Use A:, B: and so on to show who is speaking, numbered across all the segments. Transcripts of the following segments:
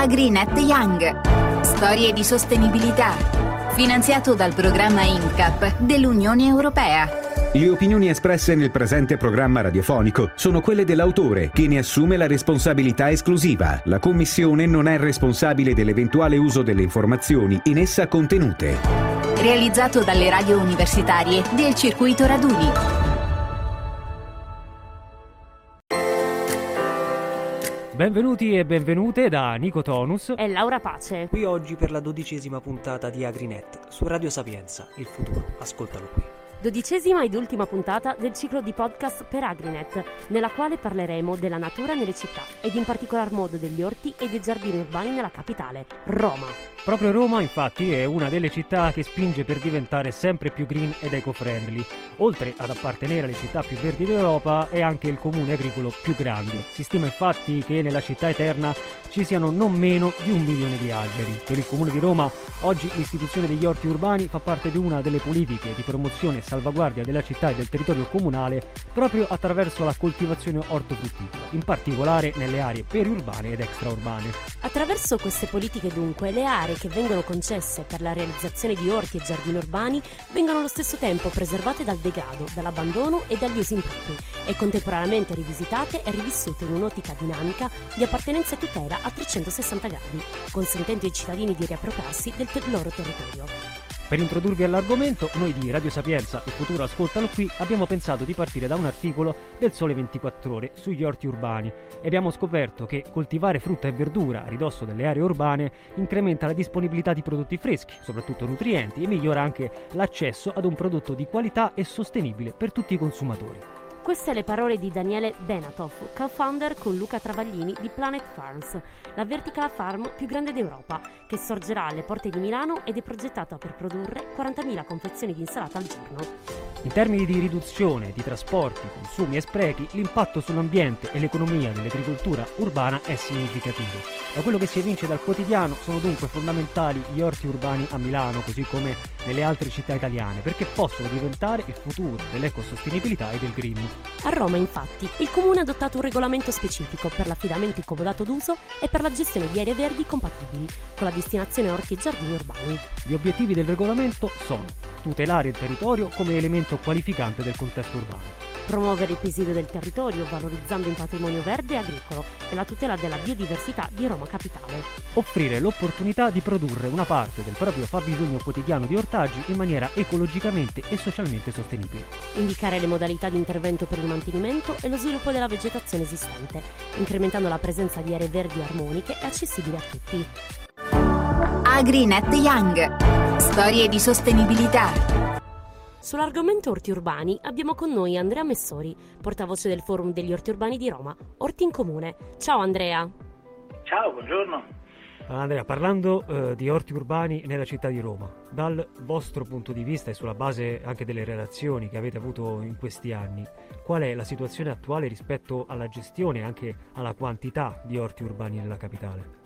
A: AgriNet Young. Storie di sostenibilità. Finanziato dal programma INCAP dell'Unione Europea.
B: Le opinioni espresse nel presente programma radiofonico sono quelle dell'autore, che ne assume la responsabilità esclusiva. La Commissione non è responsabile dell'eventuale uso delle informazioni in essa contenute.
A: Realizzato dalle radio universitarie del circuito Raduni.
C: Benvenuti e benvenute da Nico Tonus
D: e Laura Pace.
E: Qui oggi per la dodicesima puntata di AgriNet su Radio Sapienza, il futuro. Ascoltalo qui.
D: Dodicesima ed ultima puntata del ciclo di podcast per AgriNet, nella quale parleremo della natura nelle città ed in particolar modo degli orti e dei giardini urbani nella capitale, Roma.
C: Proprio Roma, infatti, è una delle città che spinge per diventare sempre più green ed eco-friendly. Oltre ad appartenere alle città più verdi d'Europa, è anche il comune agricolo più grande. Si stima infatti che nella città eterna ci siano non meno di un milione di alberi. Per il comune di Roma, oggi l'istituzione degli orti urbani fa parte di una delle politiche di promozione salvaguardia della città e del territorio comunale proprio attraverso la coltivazione ortofrutticola, in particolare nelle aree periurbane ed extraurbane.
D: Attraverso queste politiche dunque le aree che vengono concesse per la realizzazione di orti e giardini urbani vengono allo stesso tempo preservate dal degrado, dall'abbandono e dagli usi impropri e contemporaneamente rivisitate e rivissute in un'ottica dinamica di appartenenza e tutela a 360 gradi, consentendo ai cittadini di riappropriarsi del te- loro territorio.
C: Per introdurvi all'argomento, noi di Radio Sapienza e Futuro Ascoltalo Qui abbiamo pensato di partire da un articolo del Sole 24 Ore sugli orti urbani e abbiamo scoperto che coltivare frutta e verdura a ridosso delle aree urbane incrementa la disponibilità di prodotti freschi, soprattutto nutrienti, e migliora anche l'accesso ad un prodotto di qualità e sostenibile per tutti i consumatori.
D: Queste le parole di Daniele Denatov, co-founder con Luca Travaglini di Planet Farms, la vertical farm più grande d'Europa, che sorgerà alle porte di Milano ed è progettata per produrre 40.000 confezioni di insalata al giorno.
C: In termini di riduzione di trasporti, consumi e sprechi, l'impatto sull'ambiente e l'economia dell'agricoltura urbana è significativo. Da quello che si evince dal quotidiano sono dunque fondamentali gli orti urbani a Milano, così come nelle altre città italiane, perché possono diventare il futuro dell'ecosostenibilità e del green.
D: A Roma, infatti, il comune ha adottato un regolamento specifico per l'affidamento in comodato d'uso e per la gestione di aree verdi compatibili con la destinazione a orti e giardini urbani.
C: Gli obiettivi del regolamento sono tutelare il territorio come elemento qualificante del contesto urbano,
D: promuovere il presidio del territorio valorizzando il patrimonio verde e agricolo e la tutela della biodiversità di Roma Capitale,
C: offrire l'opportunità di produrre una parte del proprio fabbisogno quotidiano di ortaggi in maniera ecologicamente e socialmente sostenibile,
D: indicare le modalità di intervento per il mantenimento e lo sviluppo della vegetazione esistente, incrementando la presenza di aree verdi armoniche e accessibili a tutti.
A: AgriNet Young. Storie di sostenibilità.
D: Sull'argomento orti urbani abbiamo con noi Andrea Messori, portavoce del Forum degli Orti Urbani di Roma, Orti in Comune. Ciao Andrea.
F: Ciao, buongiorno.
C: Andrea, parlando eh, di orti urbani nella città di Roma, dal vostro punto di vista e sulla base anche delle relazioni che avete avuto in questi anni, qual è la situazione attuale rispetto alla gestione e anche alla quantità di orti urbani nella capitale?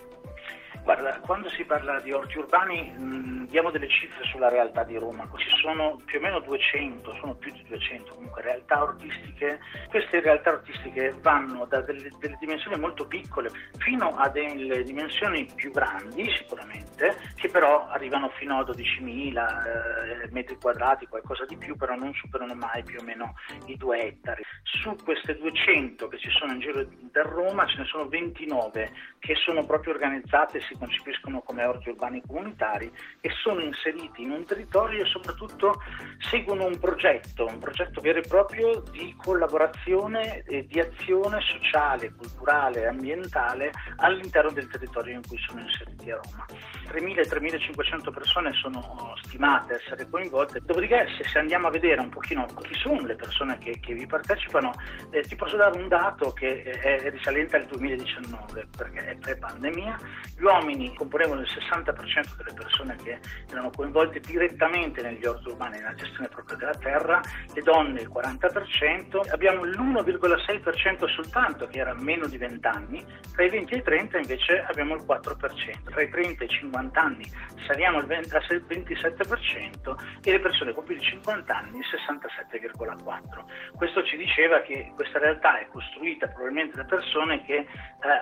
F: Guarda, quando si parla di orti urbani mh, diamo delle cifre sulla realtà di Roma, ci sono più o meno 200, sono più di 200 comunque realtà artistiche. Queste realtà artistiche vanno da delle, delle dimensioni molto piccole fino a delle dimensioni più grandi sicuramente, che però arrivano fino a 12.000 eh, metri quadrati, qualcosa di più, però non superano mai più o meno i 2 ettari. Su queste 200 che ci sono in giro per Roma ce ne sono 29 che sono proprio organizzate si concepiscono come orti urbani comunitari e sono inseriti in un territorio e soprattutto seguono un progetto, un progetto vero e proprio di collaborazione e di azione sociale, culturale e ambientale all'interno del territorio in cui sono inseriti a Roma. 3.000-3.500 persone sono stimate essere coinvolte, dopodiché se, andiamo a vedere un pochino chi sono le persone che, che vi partecipano, eh, ti posso dare un dato che è risalente al 2019 perché è pre-pandemia, gli uomini uomini componevano il 60% delle persone che erano coinvolte direttamente negli orti urbani, nella gestione proprio della terra, le donne il 40%, abbiamo l'1,6% soltanto che era meno di 20 anni, tra i 20 e i 30 invece abbiamo il 4%, tra i 30 e i 50 anni saliamo al 27% e le persone con più di 50 anni il 67,4%. Questo ci diceva che questa realtà è costruita probabilmente da persone che eh,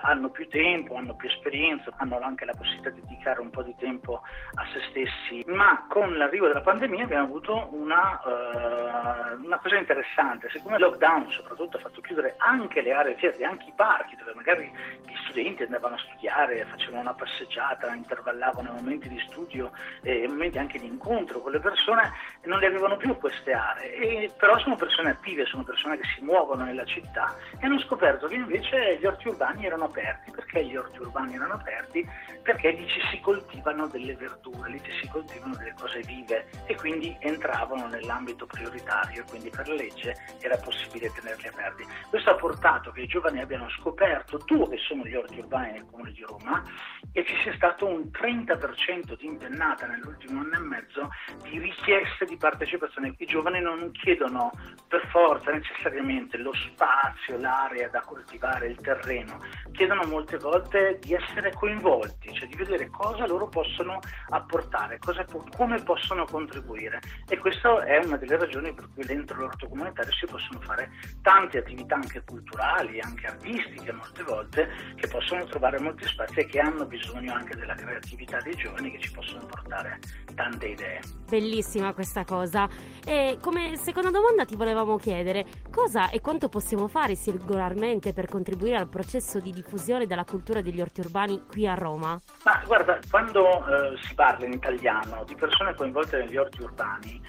F: hanno più tempo, hanno più esperienza, hanno anche la possibilità di dedicare un po' di tempo a se stessi, ma con l'arrivo della pandemia abbiamo avuto una, uh, una cosa interessante, siccome il lockdown soprattutto ha fatto chiudere anche le aree verdi, anche i parchi dove magari gli studenti andavano a studiare, facevano una passeggiata, intervallavano momenti di studio e momenti anche di incontro con le persone, non le avevano più queste aree, e, però sono persone attive, sono persone che si muovono nella città e hanno scoperto che invece gli orti urbani erano aperti. Perché gli orti urbani erano aperti? Perché lì ci si coltivano delle verdure, lì ci si coltivano delle cose vive e quindi entravano nell'ambito prioritario, quindi per legge era possibile tenerli aperti. Questo ha portato che i giovani abbiano scoperto due che sono gli orti urbani nel comune di Roma e ci sia stato un 30% di impennata nell'ultimo anno e mezzo di richieste di partecipazione. I giovani non chiedono per forza necessariamente lo spazio, l'area da coltivare, il terreno, chiedono molte volte di essere coinvolti, cioè di vedere cosa loro possono apportare, cosa, come possono contribuire. E questa è una delle ragioni per cui dentro l'orto comunitario si possono fare tante attività anche culturali, anche artistiche molte volte, che possono trovare molti spazi e che hanno bisogno anche della creatività dei giovani che ci possono portare tante idee.
D: Bellissima questa cosa. E come seconda domanda ti volevamo chiedere cosa e quanto possiamo fare singolarmente per contribuire al processo di diffusione della cultura degli orti urbani qui a Roma?
F: Ma guarda, quando eh, si parla in italiano di persone coinvolte negli orti urbani,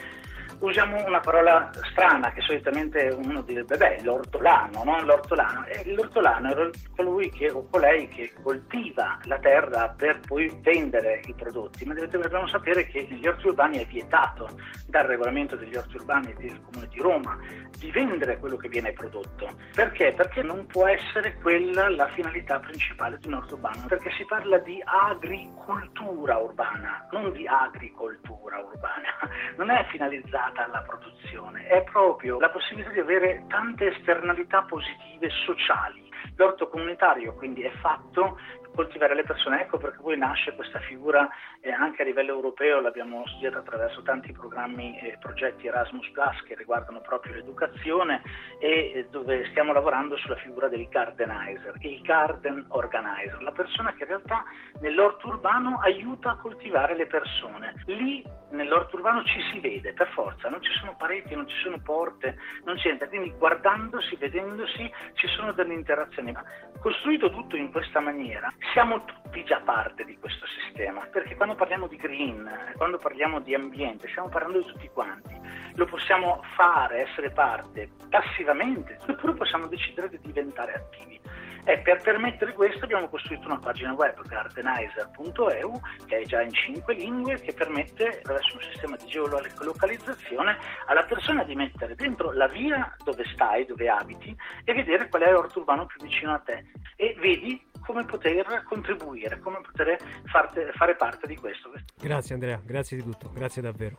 F: usiamo una parola strana che solitamente uno direbbe, beh, l'ortolano, no? L'ortolano. L'ortolano è colui che, o colei che coltiva la terra per poi vendere i prodotti, ma dobbiamo sapere che negli orti urbani è vietato dal regolamento degli orti urbani del Comune di Roma di vendere quello che viene prodotto. Perché? Perché non può essere quella la finalità principale di un orto urbano, perché si parla di agricoltura urbana, non di agricoltura urbana, non è finalizzata alla produzione, è proprio la possibilità di avere tante esternalità positive sociali. L'orto comunitario quindi è fatto coltivare le persone. Ecco perché poi nasce questa figura eh, anche a livello europeo, l'abbiamo studiata attraverso tanti programmi e progetti Erasmus Plus che riguardano proprio l'educazione e eh, dove stiamo lavorando sulla figura del gardenizer, il garden organizer, la persona che in realtà nell'orto urbano aiuta a coltivare le persone. Lì nell'orto urbano ci si vede per forza, non ci sono pareti, non ci sono porte, non c'è niente, quindi guardandosi, vedendosi ci sono delle interazioni. Ma costruito tutto in questa maniera siamo tutti già parte di questo sistema, perché quando parliamo di green, quando parliamo di ambiente, stiamo parlando di tutti quanti. Lo possiamo fare, essere parte passivamente, oppure possiamo decidere di diventare attivi. E per permettere questo abbiamo costruito una pagina web, gardenizer.eu, che è già in cinque lingue, che permette, attraverso un sistema di geolocalizzazione, alla persona di mettere dentro la via dove stai, dove abiti, e vedere qual è l'orto urbano più vicino a te. E vedi come poter contribuire, come poter farte, fare parte di questo.
C: Grazie Andrea, grazie di tutto, grazie davvero.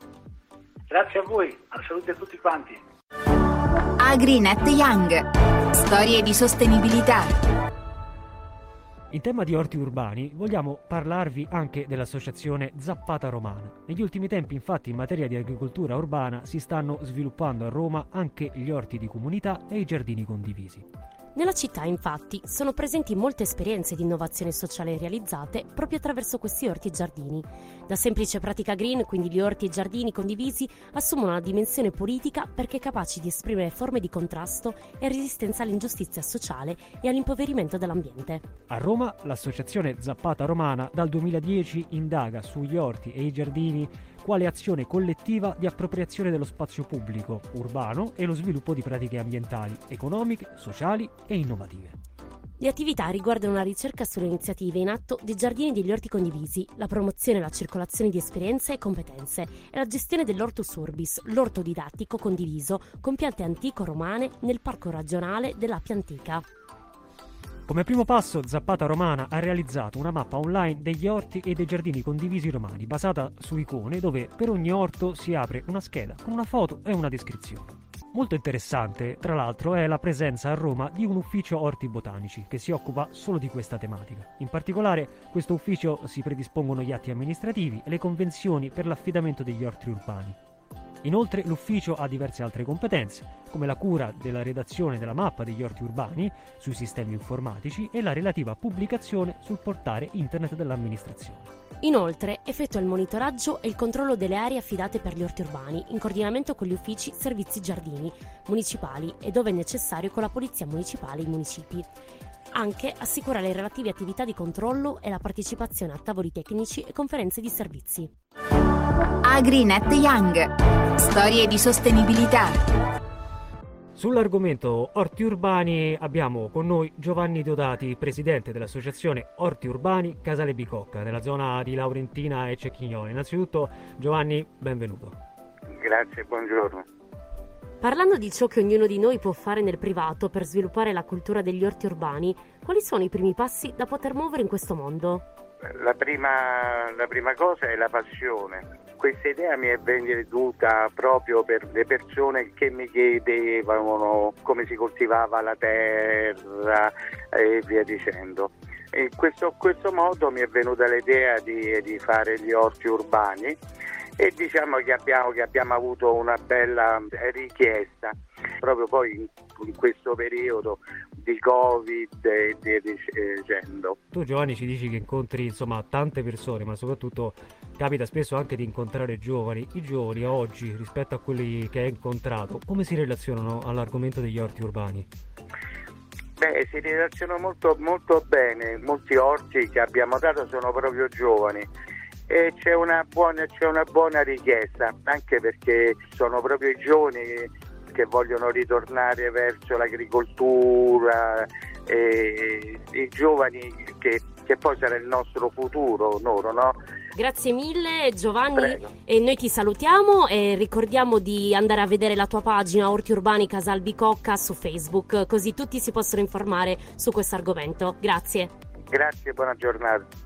F: Grazie a voi, a salute a tutti quanti.
A: AgriNet Young, storie di sostenibilità.
C: In tema di orti urbani vogliamo parlarvi anche dell'associazione Zappata Romana. Negli ultimi tempi infatti in materia di agricoltura urbana si stanno sviluppando a Roma anche gli orti di comunità e i giardini condivisi.
D: Nella città, infatti, sono presenti molte esperienze di innovazione sociale realizzate proprio attraverso questi orti e giardini. Da semplice pratica green, quindi gli orti e giardini condivisi, assumono una dimensione politica perché capaci di esprimere forme di contrasto e resistenza all'ingiustizia sociale e all'impoverimento dell'ambiente.
C: A Roma, l'associazione Zappata Romana dal 2010 indaga sugli orti e i giardini quale azione collettiva di appropriazione dello spazio pubblico urbano e lo sviluppo di pratiche ambientali, economiche, sociali e innovative.
D: Le attività riguardano la ricerca sulle iniziative in atto dei giardini degli orti condivisi, la promozione e la circolazione di esperienze e competenze e la gestione dell'orto Surbis, l'orto didattico condiviso con piante antico-romane nel parco regionale dell'Appia Antica.
C: Come primo passo, Zappata Romana ha realizzato una mappa online degli orti e dei giardini condivisi romani, basata su icone dove per ogni orto si apre una scheda con una foto e una descrizione. Molto interessante, tra l'altro, è la presenza a Roma di un ufficio orti botanici che si occupa solo di questa tematica. In particolare, questo ufficio si predispongono gli atti amministrativi e le convenzioni per l'affidamento degli orti urbani. Inoltre l'ufficio ha diverse altre competenze, come la cura della redazione della mappa degli orti urbani sui sistemi informatici e la relativa pubblicazione sul portale internet dell'amministrazione.
D: Inoltre effettua il monitoraggio e il controllo delle aree affidate per gli orti urbani in coordinamento con gli uffici servizi giardini municipali e dove è necessario con la polizia municipale e i municipi. Anche assicura le relative attività di controllo e la partecipazione a tavoli tecnici e conferenze di servizi.
A: AgriNet Young. Storie di sostenibilità.
C: Sull'argomento orti urbani abbiamo con noi Giovanni Deodati, presidente dell'associazione Orti Urbani Casale Bicocca, nella zona di Laurentina e Cecchignoli. Innanzitutto Giovanni, benvenuto.
G: Grazie, buongiorno.
D: Parlando di ciò che ognuno di noi può fare nel privato per sviluppare la cultura degli orti urbani, quali sono i primi passi da poter muovere in questo mondo?
G: La prima, la prima cosa è la passione. Questa idea mi è venuta proprio per le persone che mi chiedevano come si coltivava la terra e via dicendo. In questo, questo modo mi è venuta l'idea di, di fare gli orti urbani e diciamo che abbiamo, che abbiamo avuto una bella richiesta proprio poi in, in questo periodo di Covid e via dicendo.
C: Tu Giovanni ci dici che incontri insomma tante persone, ma soprattutto capita spesso anche di incontrare giovani. I giovani oggi rispetto a quelli che hai incontrato, come si relazionano all'argomento degli orti urbani?
G: Beh, si relazionano molto, molto bene, molti orti che abbiamo dato sono proprio giovani e c'è una, buona, c'è una buona richiesta, anche perché sono proprio i giovani che vogliono ritornare verso l'agricoltura, e, i giovani che, che, poi sarà il nostro futuro loro, no?
D: Grazie mille Giovanni e noi ti salutiamo e ricordiamo di andare a vedere la tua pagina Orti Urbani Casal Bicocca su Facebook così tutti si possono informare su questo argomento. Grazie.
G: Grazie, buona giornata.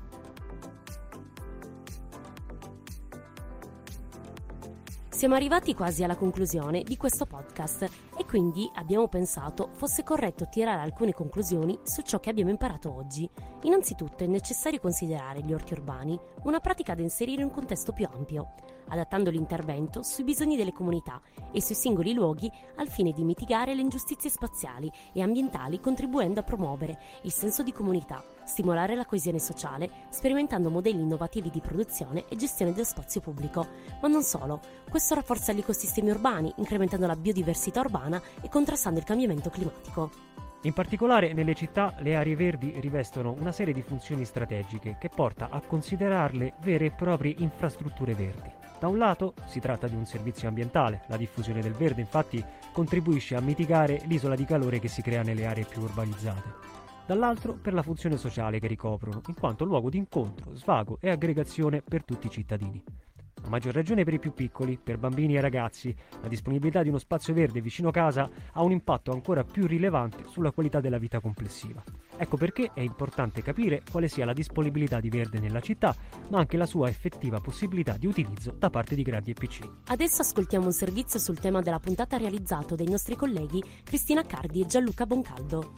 D: Siamo arrivati quasi alla conclusione di questo podcast e quindi abbiamo pensato fosse corretto tirare alcune conclusioni su ciò che abbiamo imparato oggi. Innanzitutto è necessario considerare gli orti urbani una pratica da inserire in un contesto più ampio adattando l'intervento sui bisogni delle comunità e sui singoli luoghi al fine di mitigare le ingiustizie spaziali e ambientali contribuendo a promuovere il senso di comunità, stimolare la coesione sociale, sperimentando modelli innovativi di produzione e gestione dello spazio pubblico. Ma non solo, questo rafforza gli ecosistemi urbani, incrementando la biodiversità urbana e contrastando il cambiamento climatico.
C: In particolare nelle città le aree verdi rivestono una serie di funzioni strategiche che porta a considerarle vere e proprie infrastrutture verdi. Da un lato si tratta di un servizio ambientale, la diffusione del verde infatti contribuisce a mitigare l'isola di calore che si crea nelle aree più urbanizzate. Dall'altro per la funzione sociale che ricoprono, in quanto luogo di incontro, svago e aggregazione per tutti i cittadini. A maggior ragione per i più piccoli, per bambini e ragazzi, la disponibilità di uno spazio verde vicino casa ha un impatto ancora più rilevante sulla qualità della vita complessiva. Ecco perché è importante capire quale sia la disponibilità di verde nella città, ma anche la sua effettiva possibilità di utilizzo da parte di grandi e piccini.
D: Adesso ascoltiamo un servizio sul tema della puntata realizzato dai nostri colleghi Cristina Cardi e Gianluca Boncaldo.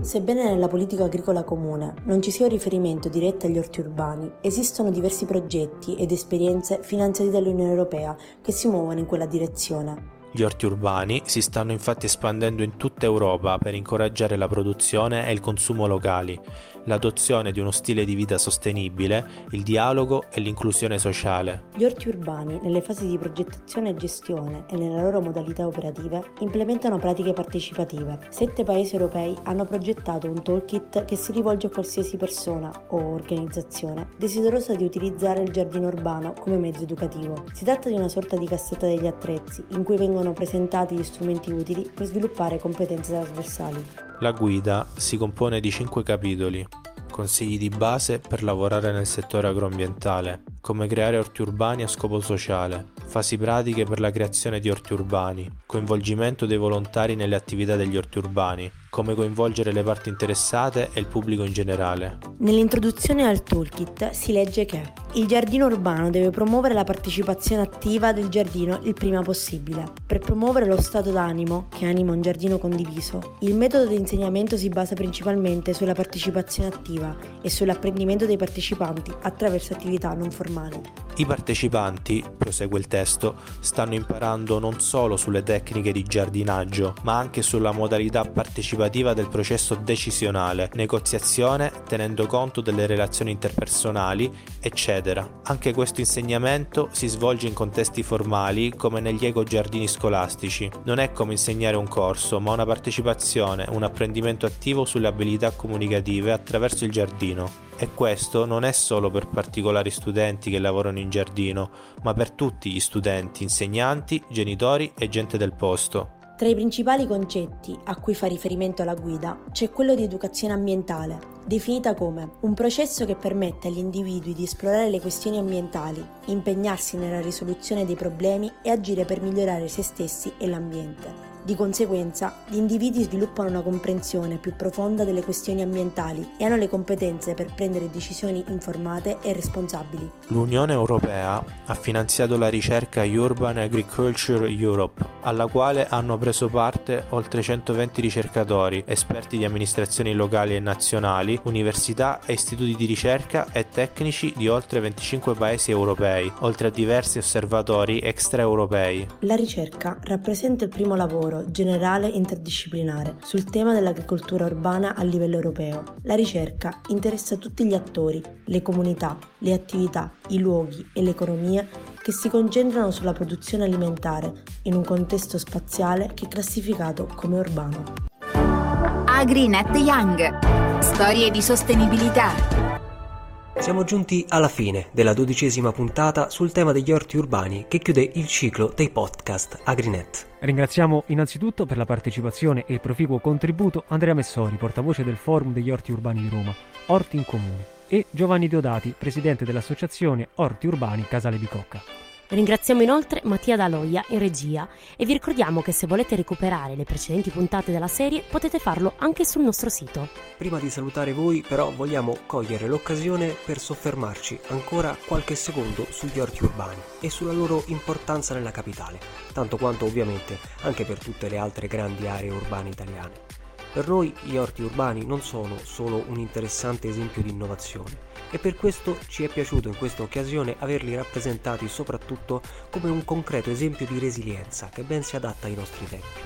H: Sebbene nella politica agricola comune non ci sia un riferimento diretto agli orti urbani, esistono diversi progetti ed esperienze finanziati dall'Unione Europea che si muovono in quella direzione.
I: Gli orti urbani si stanno infatti espandendo in tutta Europa per incoraggiare la produzione e il consumo locali l'adozione di uno stile di vita sostenibile, il dialogo e l'inclusione sociale.
H: Gli orti urbani, nelle fasi di progettazione e gestione e nelle loro modalità operative, implementano pratiche partecipative. Sette paesi europei hanno progettato un toolkit che si rivolge a qualsiasi persona o organizzazione desiderosa di utilizzare il giardino urbano come mezzo educativo. Si tratta di una sorta di cassetta degli attrezzi in cui vengono presentati gli strumenti utili per sviluppare competenze trasversali.
I: La guida si compone di cinque capitoli. Consigli di base per lavorare nel settore agroambientale, come creare orti urbani a scopo sociale, fasi pratiche per la creazione di orti urbani, coinvolgimento dei volontari nelle attività degli orti urbani, come coinvolgere le parti interessate e il pubblico in generale.
H: Nell'introduzione al toolkit si legge che il giardino urbano deve promuovere la partecipazione attiva del giardino il prima possibile. Per promuovere lo stato d'animo che anima un giardino condiviso, il metodo di insegnamento si basa principalmente sulla partecipazione attiva e sull'apprendimento dei partecipanti attraverso attività non formali.
I: I partecipanti, prosegue il testo, stanno imparando non solo sulle tecniche di giardinaggio, ma anche sulla modalità partecipativa del processo decisionale, negoziazione, tenendo conto delle relazioni interpersonali, eccetera. Anche questo insegnamento si svolge in contesti formali come negli ecogiardini scolastici. Non è come insegnare un corso, ma una partecipazione, un apprendimento attivo sulle abilità comunicative attraverso il giardino. E questo non è solo per particolari studenti che lavorano in giardino, ma per tutti gli studenti, insegnanti, genitori e gente del posto.
H: Tra i principali concetti a cui fa riferimento la guida c'è quello di educazione ambientale, definita come un processo che permette agli individui di esplorare le questioni ambientali, impegnarsi nella risoluzione dei problemi e agire per migliorare se stessi e l'ambiente. Di conseguenza, gli individui sviluppano una comprensione più profonda delle questioni ambientali e hanno le competenze per prendere decisioni informate e responsabili.
I: L'Unione Europea ha finanziato la ricerca Urban Agriculture Europe, alla quale hanno preso parte oltre 120 ricercatori, esperti di amministrazioni locali e nazionali, università e istituti di ricerca e tecnici di oltre 25 paesi europei, oltre a diversi osservatori extraeuropei.
H: La ricerca rappresenta il primo lavoro lavoro generale interdisciplinare sul tema dell'agricoltura urbana a livello europeo. La ricerca interessa tutti gli attori, le comunità, le attività, i luoghi e l'economia che si concentrano sulla produzione alimentare in un contesto spaziale che è classificato come urbano.
A: AgriNet Young. Storie di sostenibilità
E: siamo giunti alla fine della dodicesima puntata sul tema degli orti urbani che chiude il ciclo dei podcast Agrinet.
C: Ringraziamo innanzitutto per la partecipazione e il proficuo contributo Andrea Messori, portavoce del Forum degli Orti Urbani di Roma, Orti in Comune, e Giovanni Deodati, presidente dell'associazione Orti Urbani Casale Bicocca.
D: Ringraziamo inoltre Mattia Daloia in regia e vi ricordiamo che se volete recuperare le precedenti puntate della serie potete farlo anche sul nostro sito.
E: Prima di salutare voi però vogliamo cogliere l'occasione per soffermarci ancora qualche secondo sugli orti urbani e sulla loro importanza nella capitale, tanto quanto ovviamente anche per tutte le altre grandi aree urbane italiane. Per noi gli orti urbani non sono solo un interessante esempio di innovazione e per questo ci è piaciuto in questa occasione averli rappresentati soprattutto come un concreto esempio di resilienza che ben si adatta ai nostri tempi.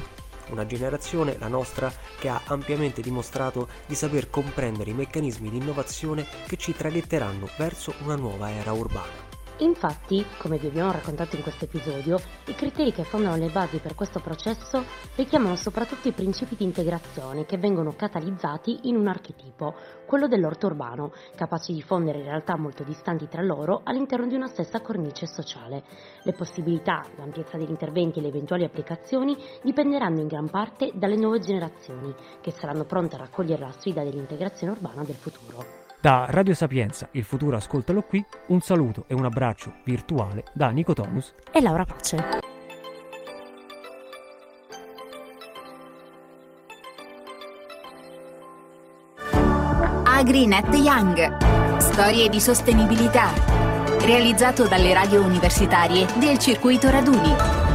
E: Una generazione, la nostra, che ha ampiamente dimostrato di saper comprendere i meccanismi di innovazione che ci traghetteranno verso una nuova era urbana.
D: Infatti, come vi abbiamo raccontato in questo episodio, i criteri che fondano le basi per questo processo richiamano soprattutto i principi di integrazione che vengono catalizzati in un archetipo, quello dell'orto urbano, capace di fondere realtà molto distanti tra loro all'interno di una stessa cornice sociale. Le possibilità, l'ampiezza degli interventi e le eventuali applicazioni dipenderanno in gran parte dalle nuove generazioni, che saranno pronte a raccogliere la sfida dell'integrazione urbana del futuro.
C: Da Radio Sapienza, il futuro ascoltalo qui, un saluto e un abbraccio virtuale da Nico Tonus
D: e Laura Pace.
A: AgriNet Young. Storie di sostenibilità. Realizzato dalle radio universitarie del circuito Raduni.